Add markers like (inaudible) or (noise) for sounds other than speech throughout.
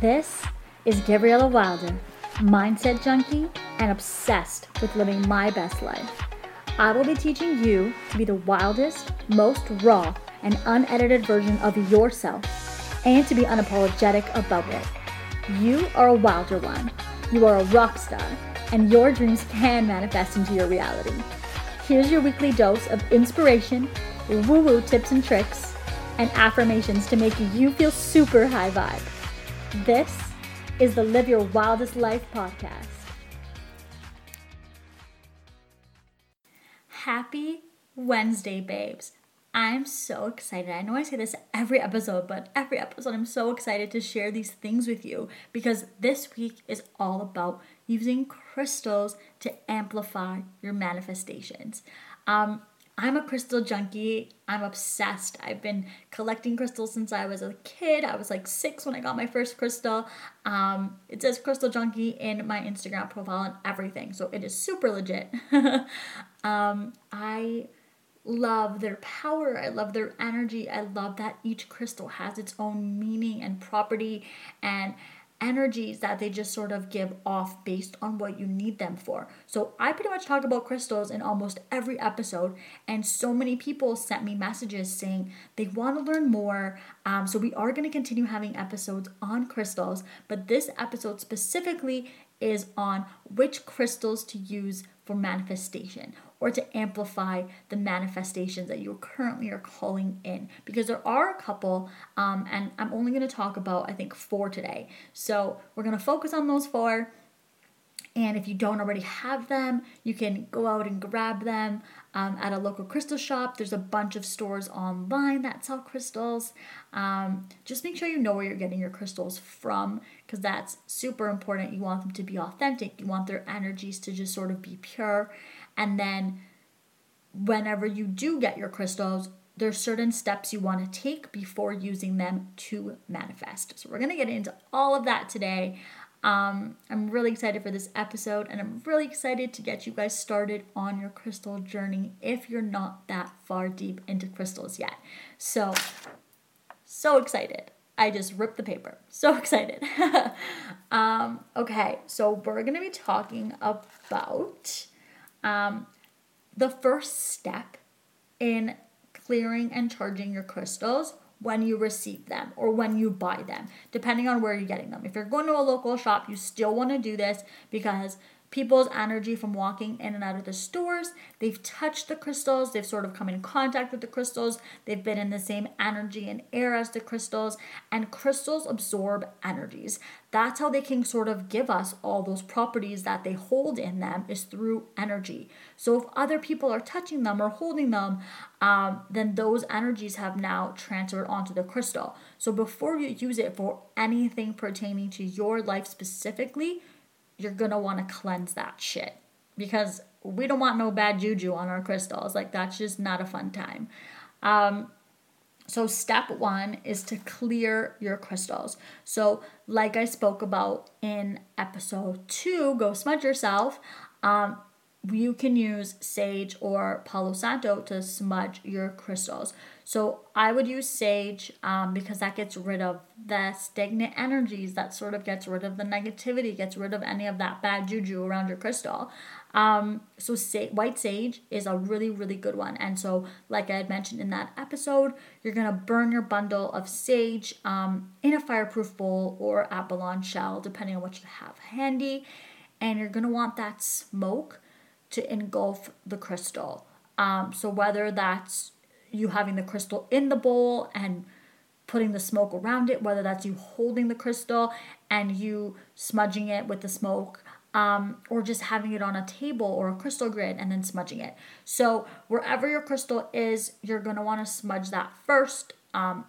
This is Gabriella Wilder, mindset junkie and obsessed with living my best life. I will be teaching you to be the wildest, most raw, and unedited version of yourself and to be unapologetic about it. You are a wilder one. You are a rock star, and your dreams can manifest into your reality. Here's your weekly dose of inspiration, woo woo tips and tricks, and affirmations to make you feel super high vibe. This is the Live Your Wildest Life podcast. Happy Wednesday, babes. I'm so excited. I know I say this every episode, but every episode I'm so excited to share these things with you because this week is all about using crystals to amplify your manifestations. Um, I'm a crystal junkie. I'm obsessed. I've been collecting crystals since I was a kid. I was like six when I got my first crystal. Um, it says crystal junkie in my Instagram profile and everything, so it is super legit. (laughs) um, I love their power. I love their energy. I love that each crystal has its own meaning and property and energies that they just sort of give off based on what you need them for. So I pretty much talk about crystals in almost every episode, and so many people sent me messages saying they want to learn more. Um, so we are going to continue having episodes on crystals, but this episode specifically is on which crystals to use for manifestation or to amplify the manifestations that you currently are calling in because there are a couple um, and i'm only going to talk about i think four today so we're going to focus on those four and if you don't already have them, you can go out and grab them um, at a local crystal shop. There's a bunch of stores online that sell crystals. Um, just make sure you know where you're getting your crystals from because that's super important. You want them to be authentic, you want their energies to just sort of be pure. And then whenever you do get your crystals, there's certain steps you want to take before using them to manifest. So we're going to get into all of that today. Um, I'm really excited for this episode and I'm really excited to get you guys started on your crystal journey if you're not that far deep into crystals yet. So, so excited. I just ripped the paper. So (laughs) excited. (laughs) um, okay, so we're going to be talking about um, the first step in clearing and charging your crystals when you receive them or when you buy them, depending on where you're getting them. If you're going to a local shop, you still want to do this because people's energy from walking in and out of the stores. They've touched the crystals, they've sort of come in contact with the crystals, they've been in the same energy and air as the crystals, and crystals absorb energies. That's how they can sort of give us all those properties that they hold in them is through energy. So if other people are touching them or holding them, um, then those energies have now transferred onto the crystal. So before you use it for anything pertaining to your life specifically, you're gonna want to cleanse that shit because we don't want no bad juju on our crystals. Like that's just not a fun time. Um, so step one is to clear your crystals. So like I spoke about in episode two, go smudge yourself. Um, you can use sage or Palo Santo to smudge your crystals. So I would use sage um, because that gets rid of the stagnant energies, that sort of gets rid of the negativity, gets rid of any of that bad juju around your crystal. Um, so sa- white sage is a really, really good one. And so, like I had mentioned in that episode, you're gonna burn your bundle of sage um, in a fireproof bowl or abalone shell, depending on what you have handy. And you're gonna want that smoke to engulf the crystal. Um, so whether that's you having the crystal in the bowl and putting the smoke around it, whether that's you holding the crystal and you smudging it with the smoke, um, or just having it on a table or a crystal grid and then smudging it. So wherever your crystal is, you're gonna want to smudge that first um,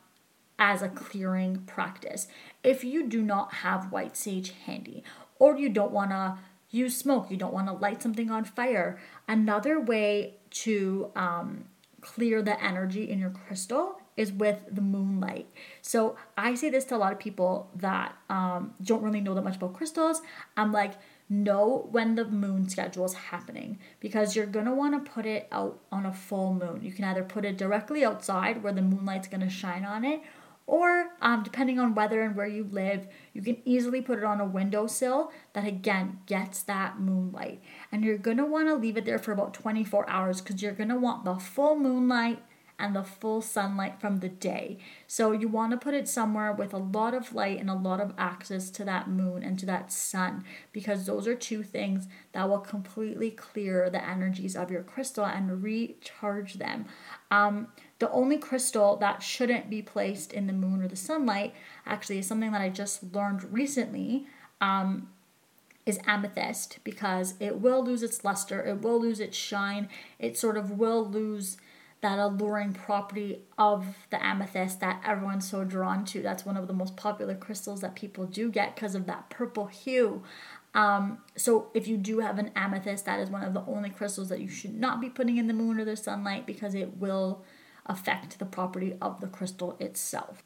as a clearing practice. If you do not have white sage handy, or you don't want to use smoke, you don't want to light something on fire. Another way to um, clear the energy in your crystal is with the moonlight. So I say this to a lot of people that um, don't really know that much about crystals. I'm like, know when the moon schedule is happening because you're gonna want to put it out on a full moon. You can either put it directly outside where the moonlight's gonna shine on it, Or, um, depending on whether and where you live, you can easily put it on a windowsill that again gets that moonlight. And you're gonna wanna leave it there for about 24 hours because you're gonna want the full moonlight and the full sunlight from the day. So you want to put it somewhere with a lot of light and a lot of access to that moon and to that sun because those are two things that will completely clear the energies of your crystal and recharge them. Um, the only crystal that shouldn't be placed in the moon or the sunlight actually is something that I just learned recently. Um, is amethyst because it will lose its luster, it will lose its shine, it sort of will lose that alluring property of the amethyst that everyone's so drawn to. That's one of the most popular crystals that people do get because of that purple hue. Um, so if you do have an amethyst, that is one of the only crystals that you should not be putting in the moon or the sunlight because it will affect the property of the crystal itself.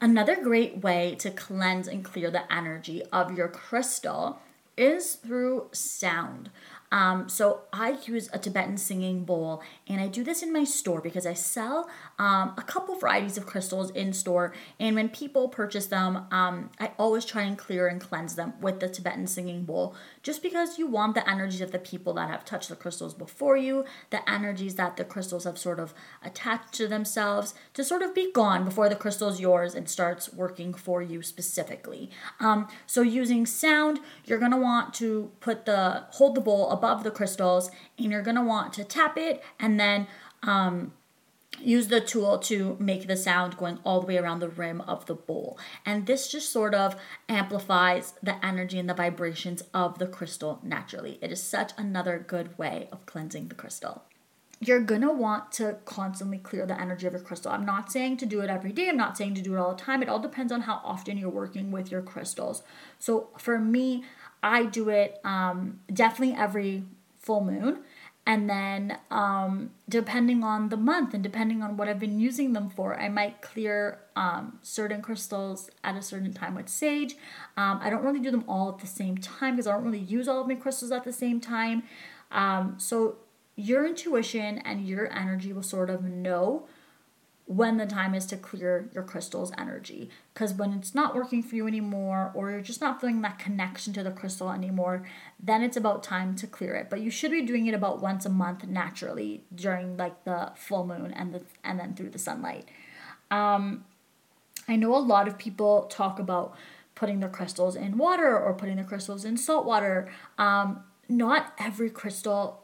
Another great way to cleanse and clear the energy of your crystal is through sound. Um, so I use a Tibetan singing bowl, and I do this in my store because I sell um, a couple varieties of crystals in store. And when people purchase them, um, I always try and clear and cleanse them with the Tibetan singing bowl, just because you want the energies of the people that have touched the crystals before you, the energies that the crystals have sort of attached to themselves, to sort of be gone before the crystal's yours and starts working for you specifically. Um, so using sound, you're gonna want to put the hold the bowl above the crystals and you're gonna want to tap it and then um, use the tool to make the sound going all the way around the rim of the bowl. And this just sort of amplifies the energy and the vibrations of the crystal naturally. It is such another good way of cleansing the crystal. You're gonna want to constantly clear the energy of your crystal. I'm not saying to do it every day, I'm not saying to do it all the time. It all depends on how often you're working with your crystals. So for me, I do it um, definitely every full moon. And then, um, depending on the month and depending on what I've been using them for, I might clear um, certain crystals at a certain time with sage. Um, I don't really do them all at the same time because I don't really use all of my crystals at the same time. Um, so, your intuition and your energy will sort of know when the time is to clear your crystal's energy. Because when it's not working for you anymore, or you're just not feeling that connection to the crystal anymore, then it's about time to clear it. But you should be doing it about once a month naturally during like the full moon and the and then through the sunlight. Um, I know a lot of people talk about putting their crystals in water or putting their crystals in salt water. Um, not every crystal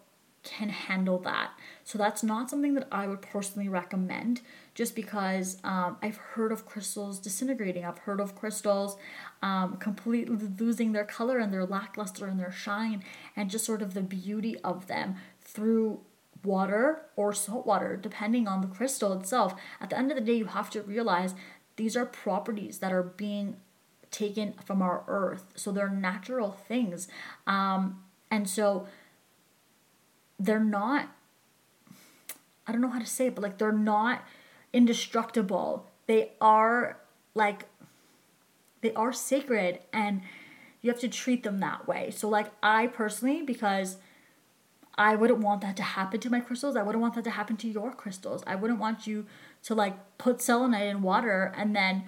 can handle that. So that's not something that I would personally recommend just because um, I've heard of crystals disintegrating. I've heard of crystals um, completely losing their color and their lackluster and their shine and just sort of the beauty of them through water or salt water, depending on the crystal itself. At the end of the day, you have to realize these are properties that are being taken from our earth. So they're natural things. Um, and so they're not, I don't know how to say it, but like they're not indestructible. They are like they are sacred and you have to treat them that way. So like I personally because I wouldn't want that to happen to my crystals. I wouldn't want that to happen to your crystals. I wouldn't want you to like put selenite in water and then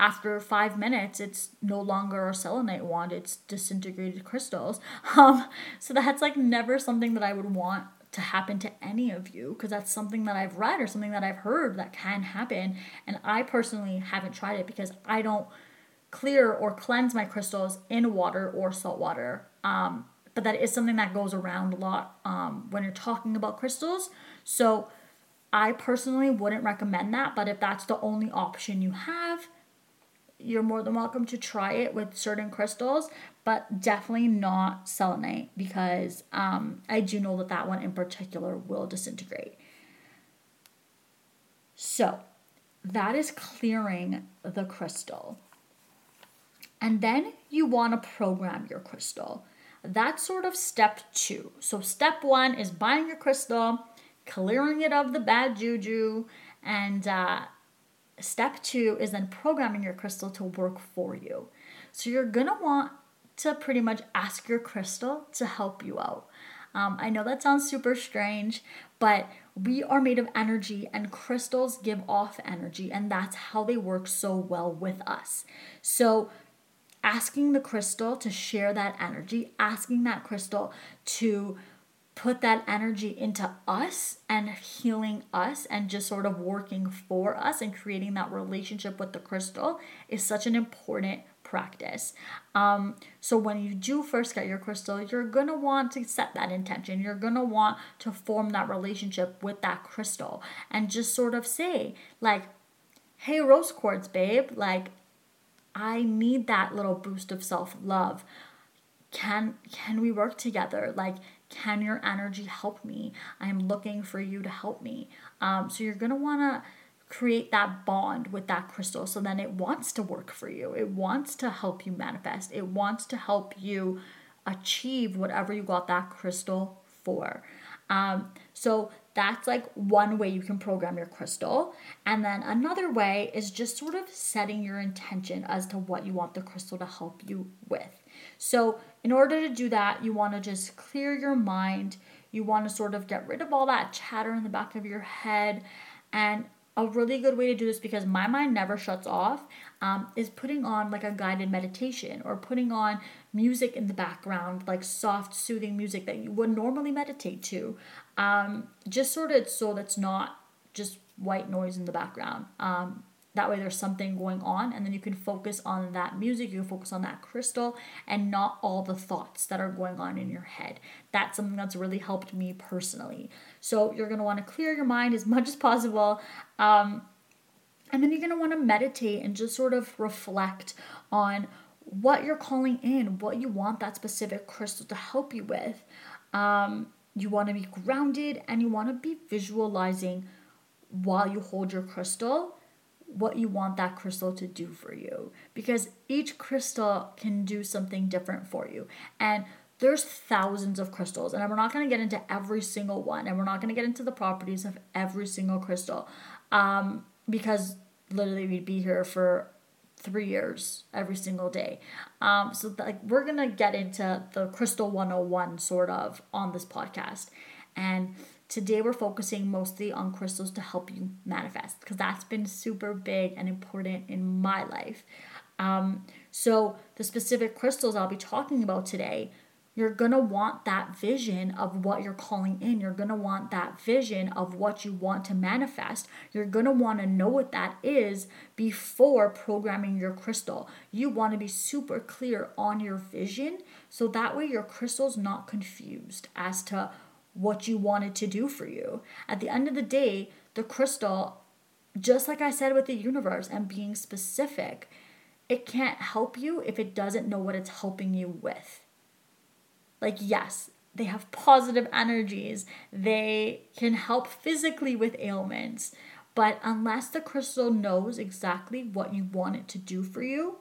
after five minutes it's no longer a selenite wand, it's disintegrated crystals. (laughs) Um, so that's like never something that I would want to happen to any of you because that's something that I've read or something that I've heard that can happen. And I personally haven't tried it because I don't clear or cleanse my crystals in water or salt water. Um, but that is something that goes around a lot um, when you're talking about crystals. So I personally wouldn't recommend that, but if that's the only option you have, you're more than welcome to try it with certain crystals, but definitely not selenite because um, I do know that that one in particular will disintegrate. So that is clearing the crystal. And then you want to program your crystal. That's sort of step two. So, step one is buying your crystal, clearing it of the bad juju, and uh, Step two is then programming your crystal to work for you. So you're gonna want to pretty much ask your crystal to help you out. Um, I know that sounds super strange, but we are made of energy and crystals give off energy, and that's how they work so well with us. So, asking the crystal to share that energy, asking that crystal to put that energy into us and healing us and just sort of working for us and creating that relationship with the crystal is such an important practice. Um, so when you do first get your crystal, you're gonna want to set that intention. You're gonna want to form that relationship with that crystal and just sort of say, like, hey, rose quartz, babe, like, I need that little boost of self love. Can can we work together? Like, can your energy help me? I'm looking for you to help me. Um, so you're gonna wanna create that bond with that crystal so then it wants to work for you. It wants to help you manifest. It wants to help you achieve whatever you got that crystal for. Um, so that's like one way you can program your crystal. And then another way is just sort of setting your intention as to what you want the crystal to help you with. So, in order to do that, you want to just clear your mind. You want to sort of get rid of all that chatter in the back of your head. And a really good way to do this because my mind never shuts off um, is putting on like a guided meditation or putting on music in the background, like soft, soothing music that you would normally meditate to. Um, just sort of so that's not just white noise in the background. Um, that way there's something going on and then you can focus on that music you can focus on that crystal and not all the thoughts that are going on in your head. That's something that's really helped me personally. So you're want to clear your mind as (laughs) much as possible um, and then you're want to meditate and just sort of reflect on what you're calling in what you want that specific crystal to help you with. Um, you want to be grounded and you want to be visualizing while you hold your crystal what you want that crystal to do for you because each crystal can do something different for you. And there's thousands of crystals, and we're not going to get into every single one, and we're not going to get into the properties of every single crystal um, because literally we'd be here for three years every single day. Um, so, like, we're going to get into the crystal 101 sort of on this podcast. And Today, we're focusing mostly on crystals to help you manifest because that's been super big and important in my life. Um, so, the specific crystals I'll be talking about today, you're gonna want that vision of what you're calling in. You're gonna want that vision of what you want to manifest. You're gonna wanna know what that is before programming your crystal. You wanna be super clear on your vision so that way your crystal's not confused as to what you wanted to do for you. At the end of the day, the crystal, just like I said with the universe and being specific, it can't help you if it doesn't know what it's helping you with. Like, yes, they have positive energies, they can help physically with ailments, but unless the crystal knows exactly what you want it to do for you,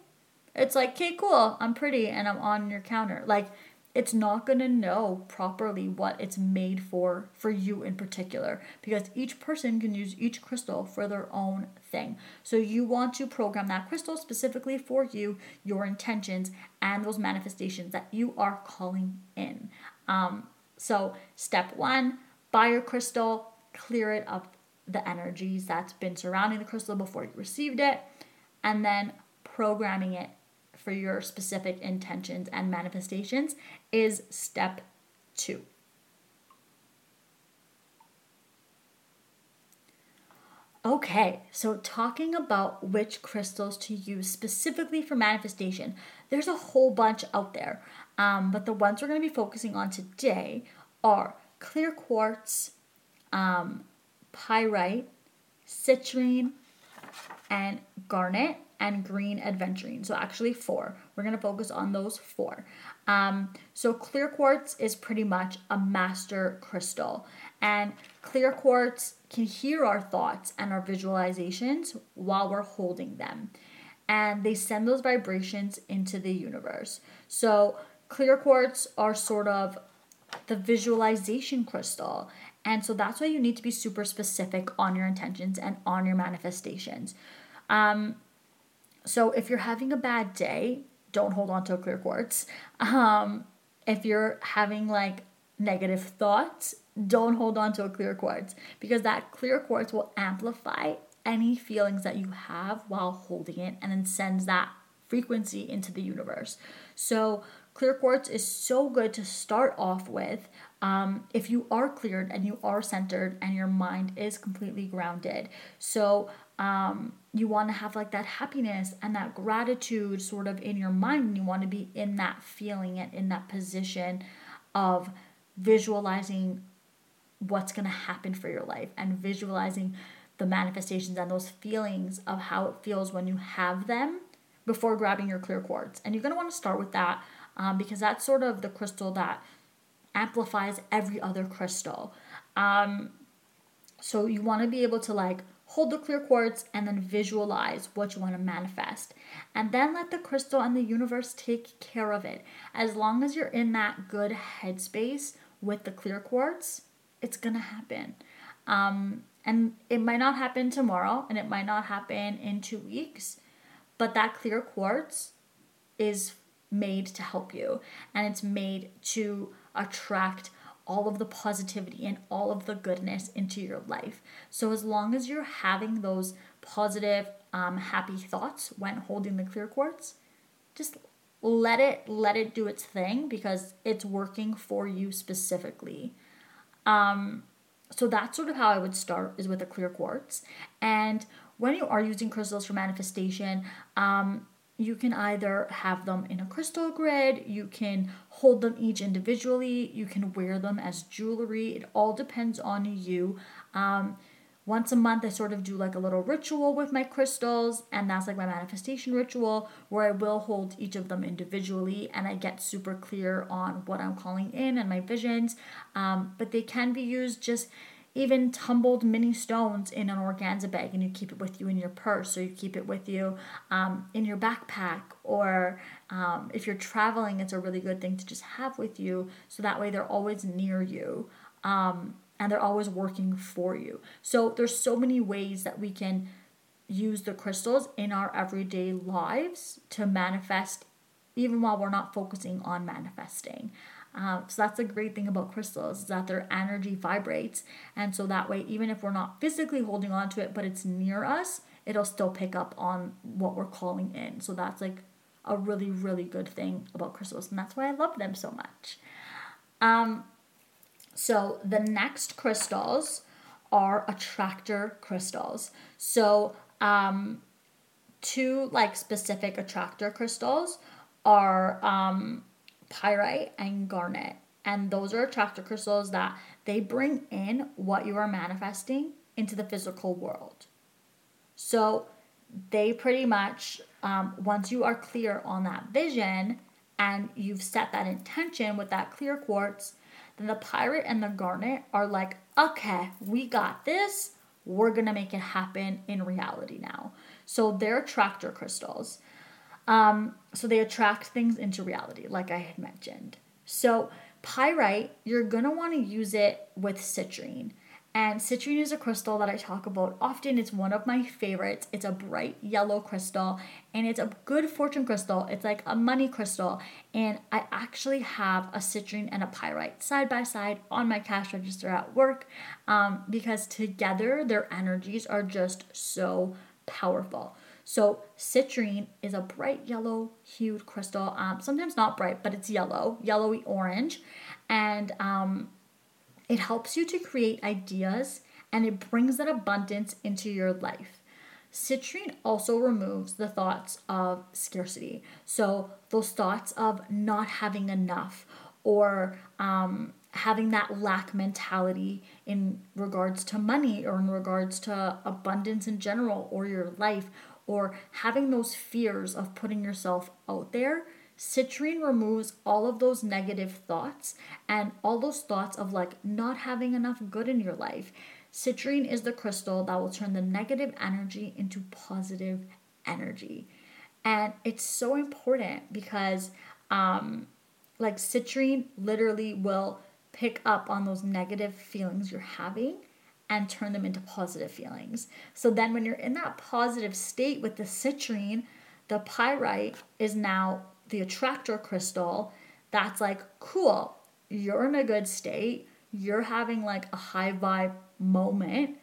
it's like, okay, cool, I'm pretty and I'm on your counter. Like, it's not going to know properly what it's made for for you in particular because each person can use each crystal for their own thing. So you want to program that crystal specifically for you your intentions and those manifestations that you are calling in. Um, so step one buy your crystal clear it up the energies that's been surrounding the crystal before you received it and then programming it for your specific intentions and manifestations is step two. Okay, so talking about which crystals to use specifically for manifestation, there's a whole bunch out there. Um, but the ones we're going to be focusing on today are clear quartz, um, pyrite, citrine, and garnet and green adventurine. So actually four. We're gonna focus on those four. Um, so clear quartz is pretty much a master crystal, and clear quartz can hear our thoughts and our visualizations while we're holding them, and they send those vibrations into the universe. So clear quartz are sort of the visualization crystal. And so that's why you need to be super specific on your intentions and on your manifestations. Um, so if you're having a bad day, don't hold on to a clear quartz. Um, if you're having like negative thoughts, don't hold on to a clear quartz because that clear quartz will amplify any feelings that you have while holding it and then sends that frequency into the universe. So, clear quartz is so good to start off with um, if you are cleared and you are centered and your mind is completely grounded. So, um, you want to have like that happiness and that gratitude sort of in your mind, you want to be in that feeling and in that position of visualizing what's going to happen for your life and visualizing the manifestations and those feelings of how it feels when you have them before grabbing your clear quartz. And you're going to want to start with that um, because that's sort of the crystal that amplifies every other crystal. Um, so you want to be able to like hold the clear quartz and then visualize what you want to manifest. And then let the crystal and the universe take care of it. As long as you're in that good headspace with the clear quartz, it's going to happen. Um, and it might not happen tomorrow and it might not happen in two weeks, but that clear quartz is made to help you and it's made to attract all of the positivity and all of the goodness into your life. So, as long as you're having those positive, um, happy thoughts when holding the clear quartz, just let it let it do its thing because it's working for you specifically. Um, so that's sort of how I would start is with a clear quartz. And when you are using crystals for manifestation, um, you can either have them in a crystal grid, you can hold them each individually, you can wear them as jewelry. It all depends on you. Um, once a month, I sort of do like a little ritual with my crystals, and that's like my manifestation ritual where I will hold each of them individually and I get super clear on what I'm calling in and my visions. Um, but they can be used just even tumbled mini stones in an organza bag and you keep it with you in your purse or you keep it with you um, in your backpack or um, if you're traveling it's a really good thing to just have with you so that way they're always near you um, and they're always working for you. So there's so many ways that we can use the crystals in our everyday lives to manifest even while we're not focusing on manifesting um, so that's a great thing about crystals is that their energy vibrates, and so that way, even if we're not physically holding on to it, but it's near us, it'll still pick up on what we're calling in. So that's like a really really good thing about crystals, and that's why I love them so much. Um, so the next crystals are attractor crystals. So um, two like specific attractor crystals are um, pyrite and garnet. And those are attractor crystals that they bring in what you are manifesting into the physical world. So they pretty much, um, once you are clear on that vision and you've set that intention with that clear quartz, then the pyrite and the garnet are like, okay, we got this. We're gonna make it happen in reality now. So they're attractor crystals. Um, so they attract things into reality, like I had mentioned. So pyrite, you're gonna want to use it with citrine. And citrine is a crystal that I talk about often. It's one of my favorites. It's a bright yellow crystal and it's a good fortune crystal. It's like a money crystal. And I actually have a citrine and a pyrite side by side on my cash register at work um, because together their energies are just so powerful. So citrine is a bright yellow hued crystal. Um, sometimes not bright, but it's yellow, yellowy orange, and um, it helps you to create ideas and it brings that abundance into your life. Citrine also removes the thoughts of scarcity. So, those thoughts of not having enough or um, having that lack mentality in regards to money or in regards to abundance in general or your life or having those fears of putting yourself out there, citrine removes all of those negative thoughts and all those thoughts of like not having enough good in your life. Citrine is the crystal that will turn the negative energy into positive energy. And it's so important because um like citrine literally will pick up on those negative feelings you're having and turn them into positive feelings. So then when you're in that positive state with the citrine, the pyrite is now the attractor crystal that's like, cool, you're in a good state, you're having like a high vibe moment.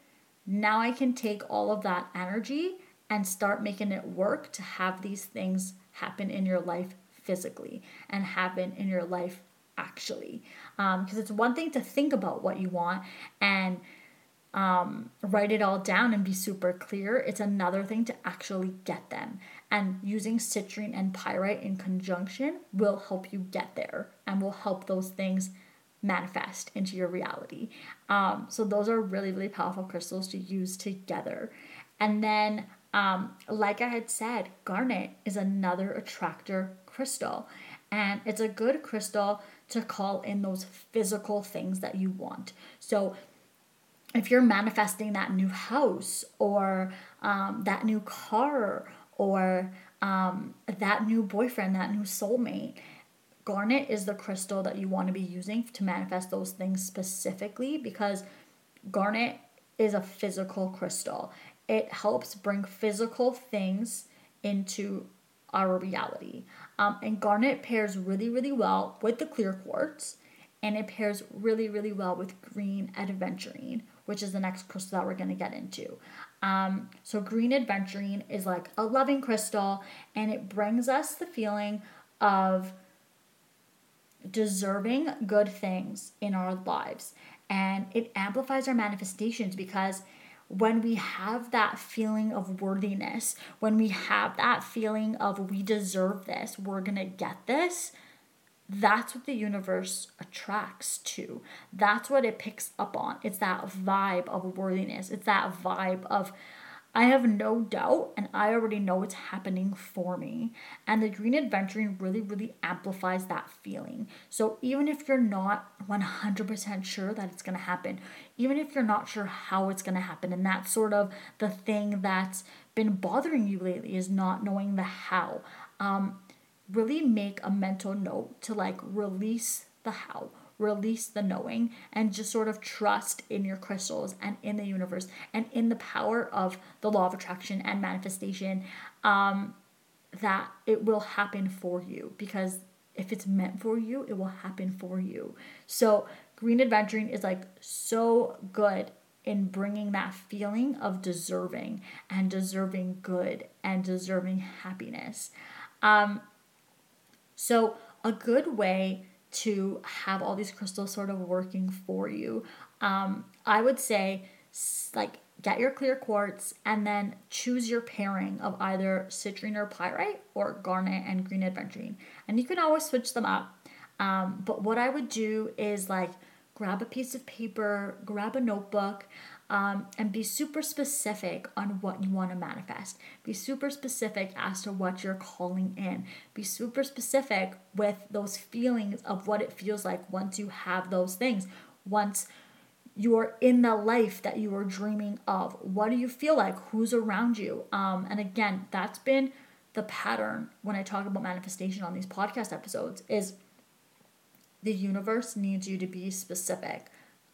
Now I can take all of that energy and start making it work to have these things happen in your life physically and happen in your life actually. Because um, it's one thing to think about what you want and um, write it all down and be super clear. It's another thing to actually get them. And using citrine and pyrite in conjunction will help you get there and will help those things manifest into your reality. Um, so those are really, really powerful crystals to use together. And then, um, like I had said, garnet is another attractor crystal. And it's a good crystal to call in those physical things that you want. So if you're manifesting that new house or um, that new car or um, that new boyfriend, that new soulmate, garnet is the crystal that you want to be using to manifest those things specifically because garnet is a physical crystal. It helps bring physical things into our reality. Um, and garnet pairs really, really well with the clear quartz, and it pairs really, really well with green aventurine, which is the next crystal that we're going to get into. Um, so, green aventurine is like a loving crystal, and it brings us the feeling of deserving good things in our lives. And it amplifies our manifestations because when we have that feeling of worthiness, when we have that feeling of we deserve this, we're gonna get this, that's what the universe attracts to. That's what it picks up on. It's that vibe of worthiness. It's that vibe of I have no doubt and I already know it's happening for me. And the green adventurine really, really amplifies that feeling. So even if you're not 100% sure that it's going to happen, even if you're not sure how it's going to happen, and that's sort of the thing that's been bothering you lately is not knowing the how. Um, really make a mental note to like release the how release the knowing and just sort of trust in your crystals and in the universe and in the power of the law of attraction and manifestation um, that it will happen for you because if it's meant for you, it will happen for you. So, green adventurine is like so good in bringing that feeling of deserving and deserving good and deserving happiness. Um, so, a good way to have all these crystals sort of working for you. Um, I would say, like, get your clear quartz and then choose your pairing of either citrine or pyrite or garnet and green aventurine. And you can always switch them up. Um, but what I would do is like grab a piece of paper, grab a notebook, um, and be super specific on what you want to manifest. Be super specific as to what you're calling in. Be super specific with those feelings of what it feels like once you have those things. Once you're in the life that you are dreaming of. What do you feel like? Who's around you? Um, and again, that's been the pattern when I talk about manifestation on these podcast episodes is the universe needs you to be specific.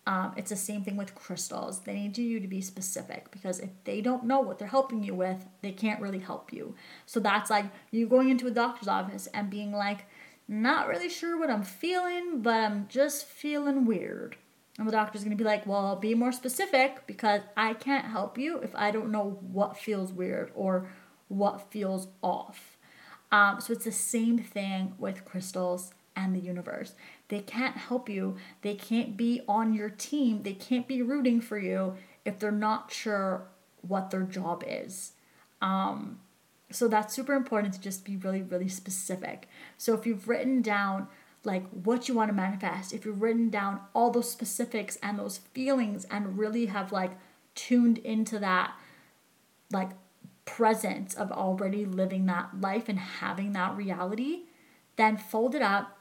Um, it's the same thing with crystals. They need you to be specific because if they don't know what they're helping you with, they can't really help you. So that's like you going into a doctor's office and being like, not really sure what I'm feeling, but I'm just feeling weird. And the doctor's gonna be like, well, be more specific because I can't help you if I don't know what feels weird or what feels off. Um, so it's the same thing with crystals and the universe. They can't help you. They can't be on your team. They can't be rooting for you if they're not sure what their job is. Um, so that's super important to just be really, really specific. So if you've written down like what you want to manifest, if you've written down all those specifics and those feelings and really have like tuned into that like presence of already living that life and having that reality, then fold it up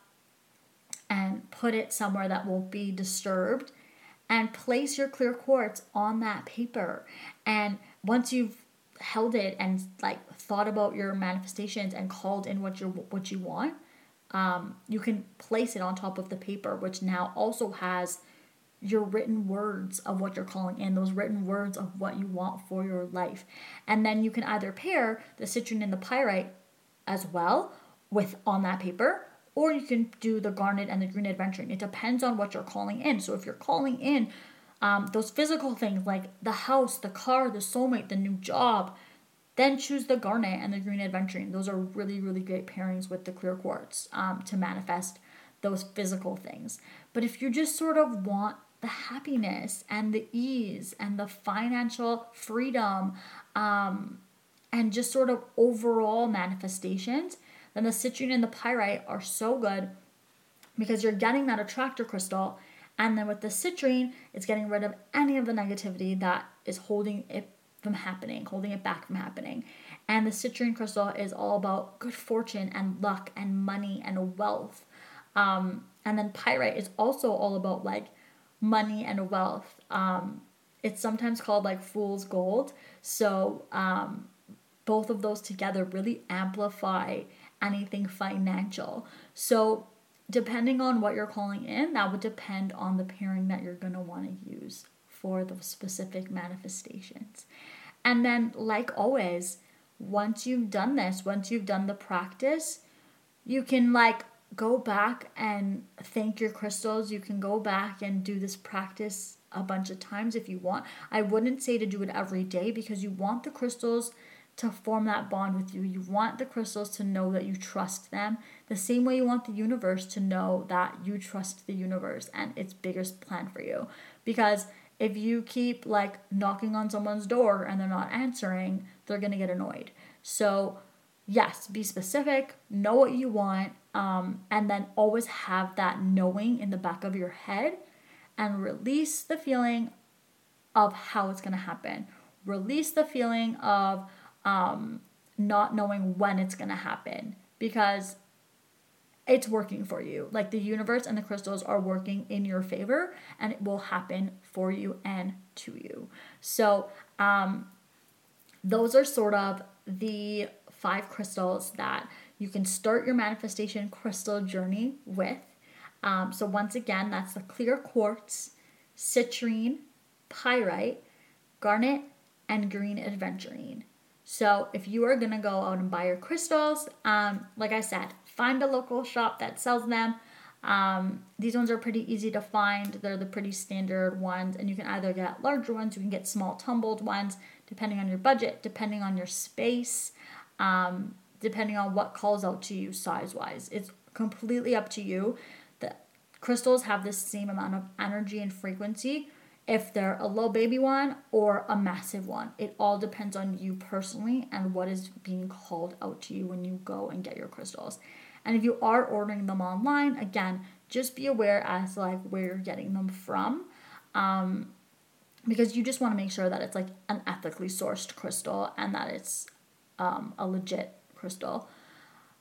and put it somewhere that won't be disturbed and place your clear quartz on that paper. And once you've held it and like thought about your manifestations and called in what you what you want, um, you can place it on top of the paper, which now also has your written words of what you're calling in, those written words of what you want for your life. And then you can either pair the citrine and the pyrite as well with on that paper, or you can do the garnet and the green adventurine. It depends on what you're calling in. So if you're calling in um, those physical things like the house, the car, the soulmate, the new job, then choose the garnet and the green adventurine. Those are really, really great pairings with the clear quartz um, to manifest those physical things. But if you just sort of want the happiness and the ease and the financial freedom um, and just sort of overall manifestations, then the citrine and the pyrite are so good because you're getting that attractor crystal. And then with the citrine, it's getting rid of any of the negativity that is holding it from happening, holding it back from happening. And the citrine crystal is all about good fortune and luck and money and wealth. Um, and then pyrite is also all about like money and wealth. Um, it's sometimes called like fool's gold. So um, both of those together really amplify anything financial. So depending on what you're calling in, that would depend on the pairing that you're going to want to use for the specific manifestations. And then, like always, once you've done this, once you've done the practice, you can like go back and thank your crystals. You can go back and do this practice a bunch of times if you want. I wouldn't say to do it every day because you want the crystals to form that bond with you. You want the crystals to know that you trust them, the same way you want the universe to know that you trust the universe and its biggest plan for you. Because if you keep like knocking on someone's door and they're not answering, they're gonna get annoyed. So, yes, be specific, know what you want, um, and then always have that knowing in the back of your head and release the feeling of how it's gonna happen. Release the feeling of um, not knowing when it's gonna happen because it's working for you. Like the universe and the crystals are working in your favor and it will happen for you and to you. So, um, those are sort of the five crystals that you can start your manifestation crystal journey with. Um, so, once again, that's the clear quartz, citrine, pyrite, garnet, and green adventurine. So, if you are gonna go out and buy your crystals, um, like I said, find a local shop that sells them. Um, these ones are pretty easy to find. They're the pretty standard ones, and you can either get larger ones, you can get small tumbled ones, depending on your budget, depending on your space, um, depending on what calls out to you size wise. It's completely up to you. The crystals have the same amount of energy and frequency if they're a little baby one or a massive one. It all depends on you personally and what is being called out to you when you go and get your crystals. And if you are ordering them online, again, just be aware as like where you're getting them from. Um, because you just want to make sure that it's like an ethically sourced crystal and that it's um, a legit crystal.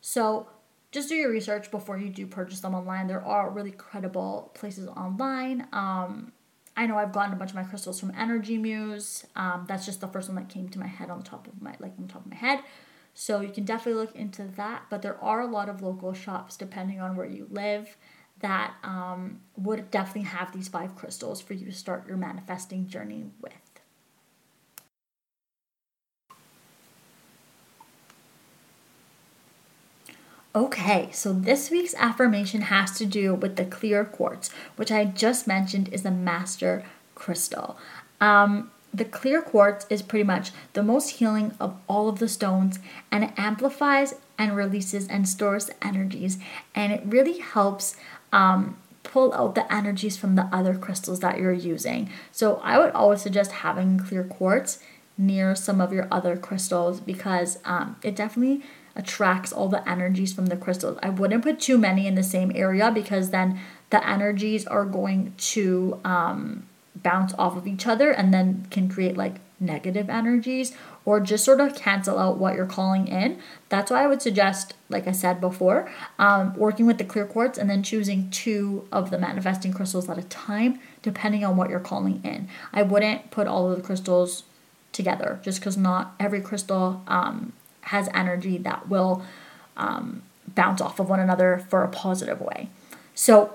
So just do your research before you do purchase them online. There are really credible places online. Um, I know I've gotten a bunch of my crystals from Energy Muse. Um, that's just the first one that came to my head on top of my like on top of my head. So you can definitely look into that. But there are a lot of local shops, depending on where you live, that um, would definitely have these five crystals for you to start your manifesting journey with. Okay, so this week's affirmation has to do with the clear quartz, which I just mentioned is the master crystal. Um, the clear quartz is pretty much the most healing of all of the stones and it amplifies and releases and stores energies and it really helps um, pull out the energies from the other crystals that you're using. So I would always suggest having clear quartz near some of your other crystals because um, it definitely attracts all the energies from the crystals. I wouldn't put too many in the same area because then the energies are going to um, bounce off of each other and then can create like negative energies or just sort of cancel out what you're calling in. That's why I would suggest, like I said before, um, working with the clear quartz and then choosing two of the manifesting crystals at a time, depending on what you're calling in. I wouldn't put all of the crystals together just because not every crystal um, has energy that will um, bounce off of one another for a positive way. So,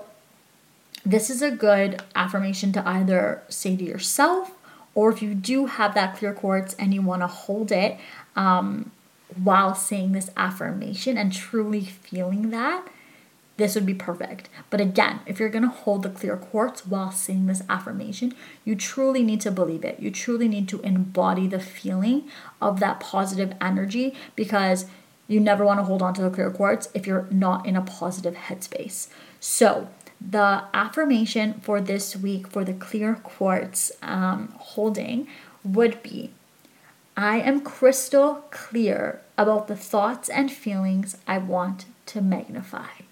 this is a good affirmation to either say to yourself, or if you do have that clear quartz and you want to hold it um, while saying this affirmation and truly feeling that, this would be perfect. But again, if you're going to hold the clear quartz while saying this affirmation, you truly need to believe it. You truly need to embody the feeling of that positive energy because you never want to hold on to the clear quartz if you're not in a positive headspace. So, the affirmation for this week for the clear quartz um, holding would be I am crystal clear about the thoughts and feelings I want to magnify.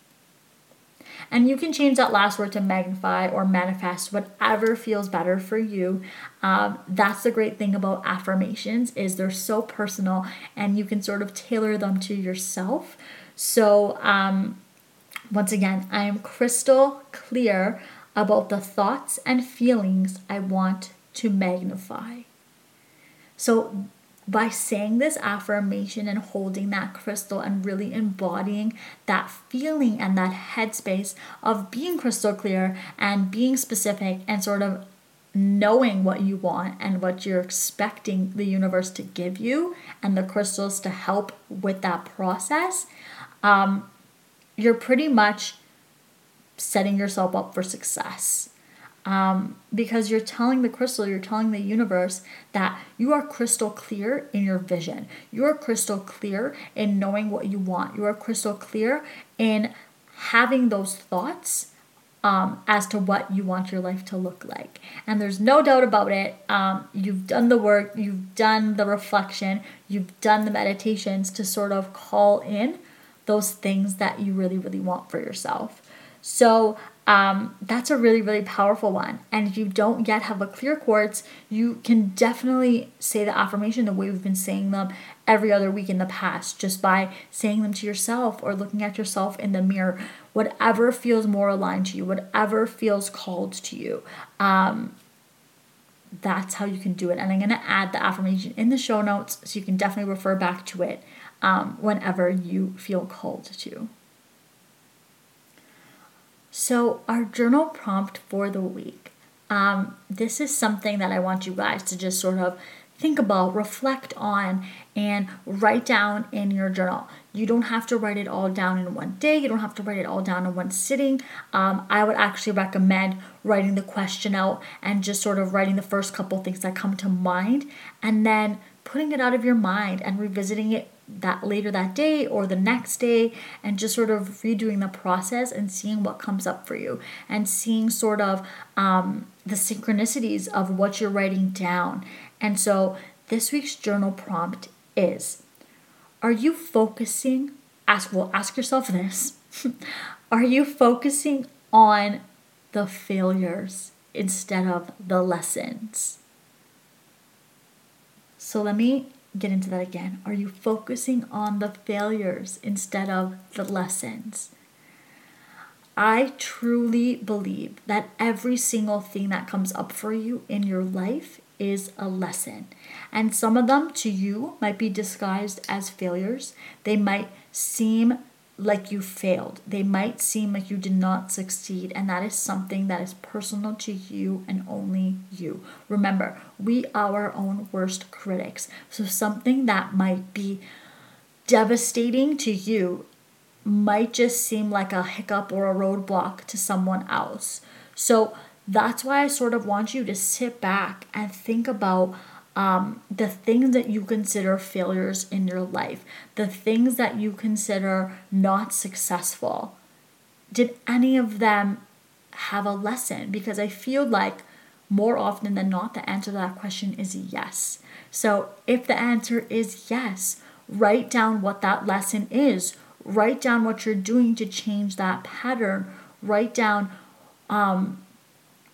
And you can change that last word to magnify or manifest, whatever feels better for you. Um, that's the great thing about affirmations is they're so personal and you can sort of tailor them to yourself. So um, once again, I am crystal clear about the thoughts and feelings I want to magnify. So by saying this affirmation and holding that crystal and really embodying that feeling and that headspace of being crystal clear and being specific and sort of knowing what you want and what you're expecting the universe to give you and the crystals to help with that process, um, you're pretty much setting yourself up for success um, because you're telling the crystal, you're telling the universe that you are crystal clear in your vision. You are crystal clear in knowing what you want. You are crystal clear in having those thoughts um, as to what you want your life to look like. And there's no doubt about it. Um, you've done the work, you've done the reflection, you've done the meditations to sort of call in those things that you really, really want for yourself. So um, that's a really, really powerful one. And if you don't yet have a clear quartz, you can definitely say the affirmation the way we've been saying them every other week in the past, just by saying them to yourself or looking at yourself in the mirror, whatever feels more aligned to you, whatever feels called to you. Um, that's how you can do it. And I'm going to add the affirmation in the show notes so you can definitely refer back to it um, whenever you feel called to. So, our journal prompt for the week. Um, this is something that I want you guys to just sort of think about, reflect on, and write down in your journal. You don't have to write it all down in one day, you don't have to write it all down in one sitting. Um, I would actually recommend writing the question out and just sort of writing the first couple things that come to mind and then putting it out of your mind and revisiting it that later that day or the next day and just sort of redoing the process and seeing what comes up for you and seeing sort of um, the synchronicities of what you're writing down. And so this week's journal prompt is Are you focusing? Ask, well, ask yourself this (laughs) Are you focusing on the failures instead of the lessons? So let me get into that again. Are you focusing on the failures instead of the lessons? I truly believe that every single thing that comes up for you in your life is a lesson. And some of them to you might be disguised as failures. They might seem like you failed. They might seem like you did not succeed, and that is something that is personal to you and only you. Remember, we are our own worst critics. So, something that might be devastating to you might just seem like a hiccup or a roadblock to someone else. So, that's why I sort of want you to sit back and think about um, the things that you consider failures in your life, the things that you consider not successful, did any of them have a lesson? Because I feel like more often than not, the answer to that question is yes. So if the answer is yes, write down what that lesson is. Write down what you're doing to change that pattern. Write down um,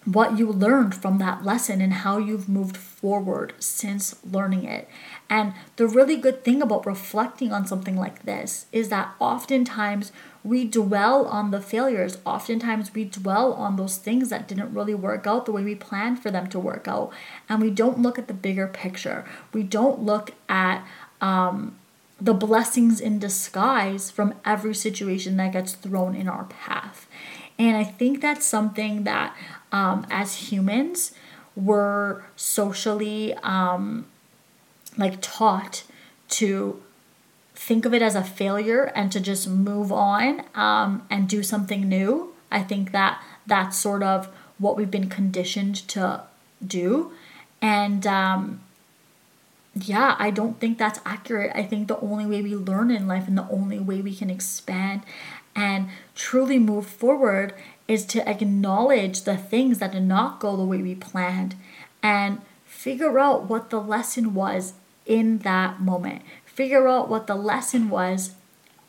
what you learned from that lesson and how you've moved forward since learning it. And the really good thing about reflecting on something like this is that oftentimes we dwell on the failures. Oftentimes we dwell on those things that didn't really work out the way we planned for them to work out. And we don't look at the bigger picture. We don't look at um, the blessings in disguise from every situation that gets thrown in our path. And I think that's something that um, as humans we're socially um, like taught to think of it as a failure and to just move on um, and do something new. I think that that's sort of what we've been conditioned to do. And um, yeah, I don't think that's accurate. I think the only way we learn in life and the only way we can expand and truly move forward is to acknowledge the things that did not go the way we planned and figure out what the lesson was in that moment. Figure out what the lesson was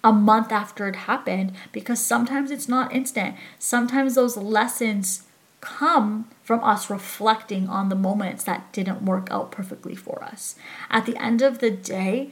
a month after it happened because sometimes it's not instant. Sometimes those lessons come from us reflecting on the moments that didn't work out perfectly for us. At the end of the day,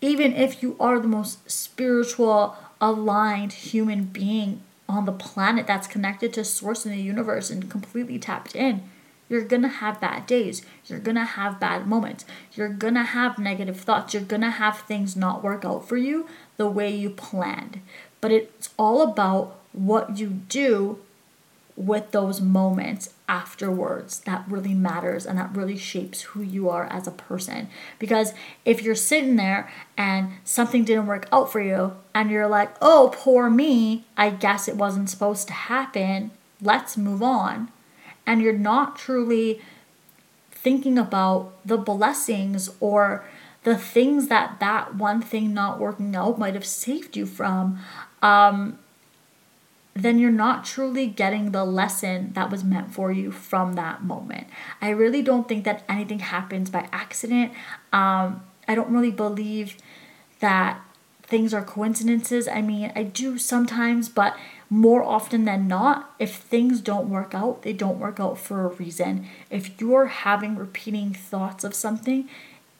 even if you are the most spiritual, aligned human being on the planet that's connected to source in the universe and completely tapped in, you're gonna have bad days. You're gonna have bad moments. You're gonna have negative thoughts. You're gonna have things not work out for you the way you planned. But it's all about what you do with those moments afterwards that really matters and that really shapes who you are as a person. Because if you're sitting there and something didn't work out for you and you're like, oh, poor me, I guess it wasn't supposed to happen, let's move on and you're not truly thinking about the blessings or the things that that one thing not working out might have saved you from, um, then you're not truly getting the lesson that was meant for you from that moment. I really don't think that anything happens by accident. Um, I don't really believe that things are coincidences. I mean, I do sometimes, but more often than not, if things don't work out, they don't work out for a reason. If you're having repeating thoughts of something,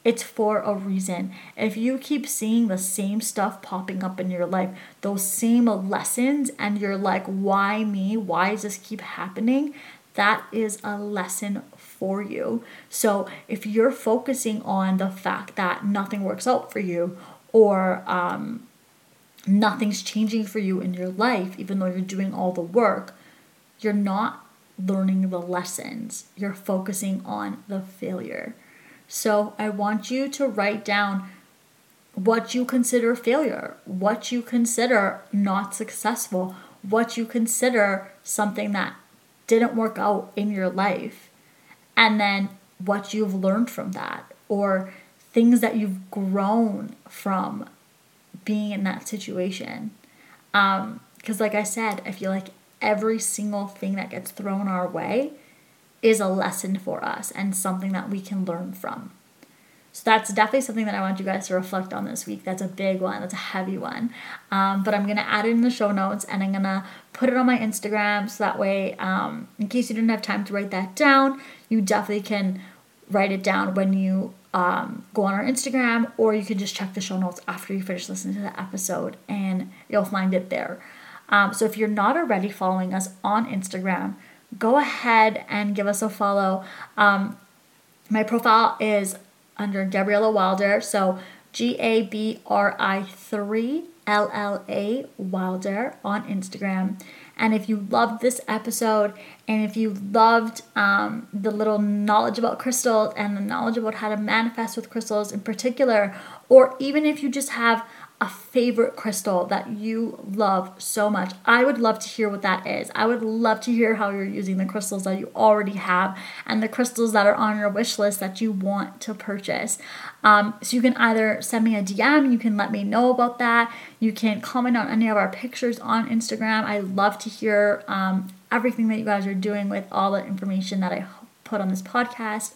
it's for a reason. If you keep seeing the same stuff popping up in your life, those same lessons, and you're like, why me? Why does this keep happening? That is a lesson for you. So if you're focusing on the fact that nothing works out for you, or um, nothing's changing for you in your life, even though you're doing all the work, you're not learning the lessons. You're focusing on the failure. So I want you to write down what you consider failure, what you consider not successful, what you consider something that didn't work out in your life, and then what you've learned from that, or things that you've grown from being in that situation. Um, because like I said, I feel like every single thing that gets thrown our way is a lesson for us and something that we can learn from. So that's definitely something that I want you guys to reflect on this week. That's a big one. That's a heavy one. Um, but I'm gonna add it in the show notes and I'm gonna put it on my Instagram so that way, um, in case you didn't have time to write that down, you definitely can write it down when you um, go on our Instagram, or you can just check the show notes after you finish listening to the episode and you'll find it there. Um, so if you're not already following us on Instagram, go ahead and give us a follow. Um, my profile is under Gabriella Wilder, so G A B R I 3 L L A Wilder on Instagram. And if you loved this episode and if you loved um, the little knowledge about crystals and the knowledge about how to manifest with crystals in particular, or even if you just have a favorite crystal that you love so much. I would love to hear what that is. I would love to hear how you're using the crystals that you already have and the crystals that are on your wish list that you want to purchase. Um, so you can either send me a DM, you can let me know about that, you can comment on any of our pictures on Instagram. I love to hear um, everything that you guys are doing with all the information that I put on this podcast.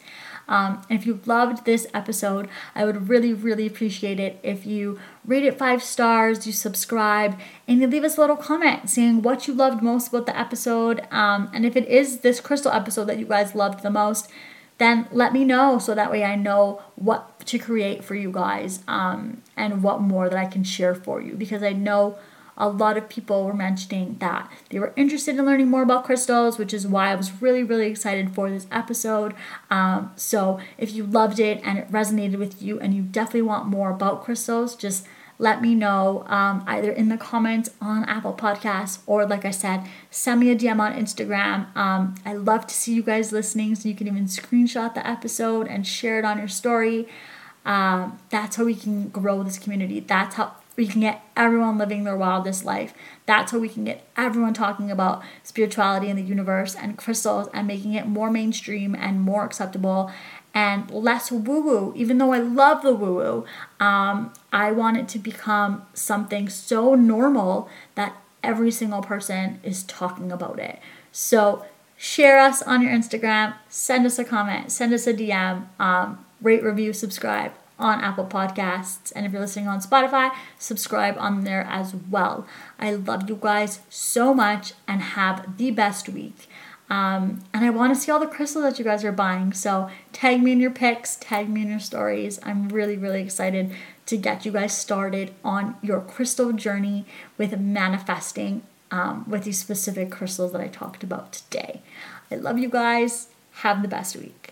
Um, if you loved this episode, I would really, really appreciate it if you rate it five stars, you subscribe, and you leave us a little comment saying what you loved most about the episode. Um, and if it is this crystal episode that you guys loved the most, then let me know so that way I know what to create for you guys um, and what more that I can share for you because I know a lot of people were mentioning that they were interested in learning more about crystals, which is why I was really, really excited for this episode. Um, so, if you loved it and it resonated with you and you definitely want more about crystals, just let me know um, either in the comments on Apple Podcasts or, like I said, send me a DM on Instagram. Um, I love to see you guys listening, so you can even screenshot the episode and share it on your story. Um, that's how we can grow this community. That's how we can get everyone living their wildest life. That's how we can get everyone talking about spirituality and the universe and crystals and making it more mainstream and more acceptable and less woo woo. Even though I love the woo woo, um, I want it to become something so normal that every single person is talking about it. So share us on your Instagram, send us a comment, send us a DM, um, rate, review, subscribe on Apple Podcasts. And if you're listening on Spotify, subscribe on there as well. I love you guys so much and have the best week. Um, and I want to see all the crystals that you guys are buying. So tag me in your pics, tag me in your stories. I'm really, really excited to get you guys started on your crystal journey with manifesting um, with these specific crystals that I talked about today. I love you guys. Have the best week.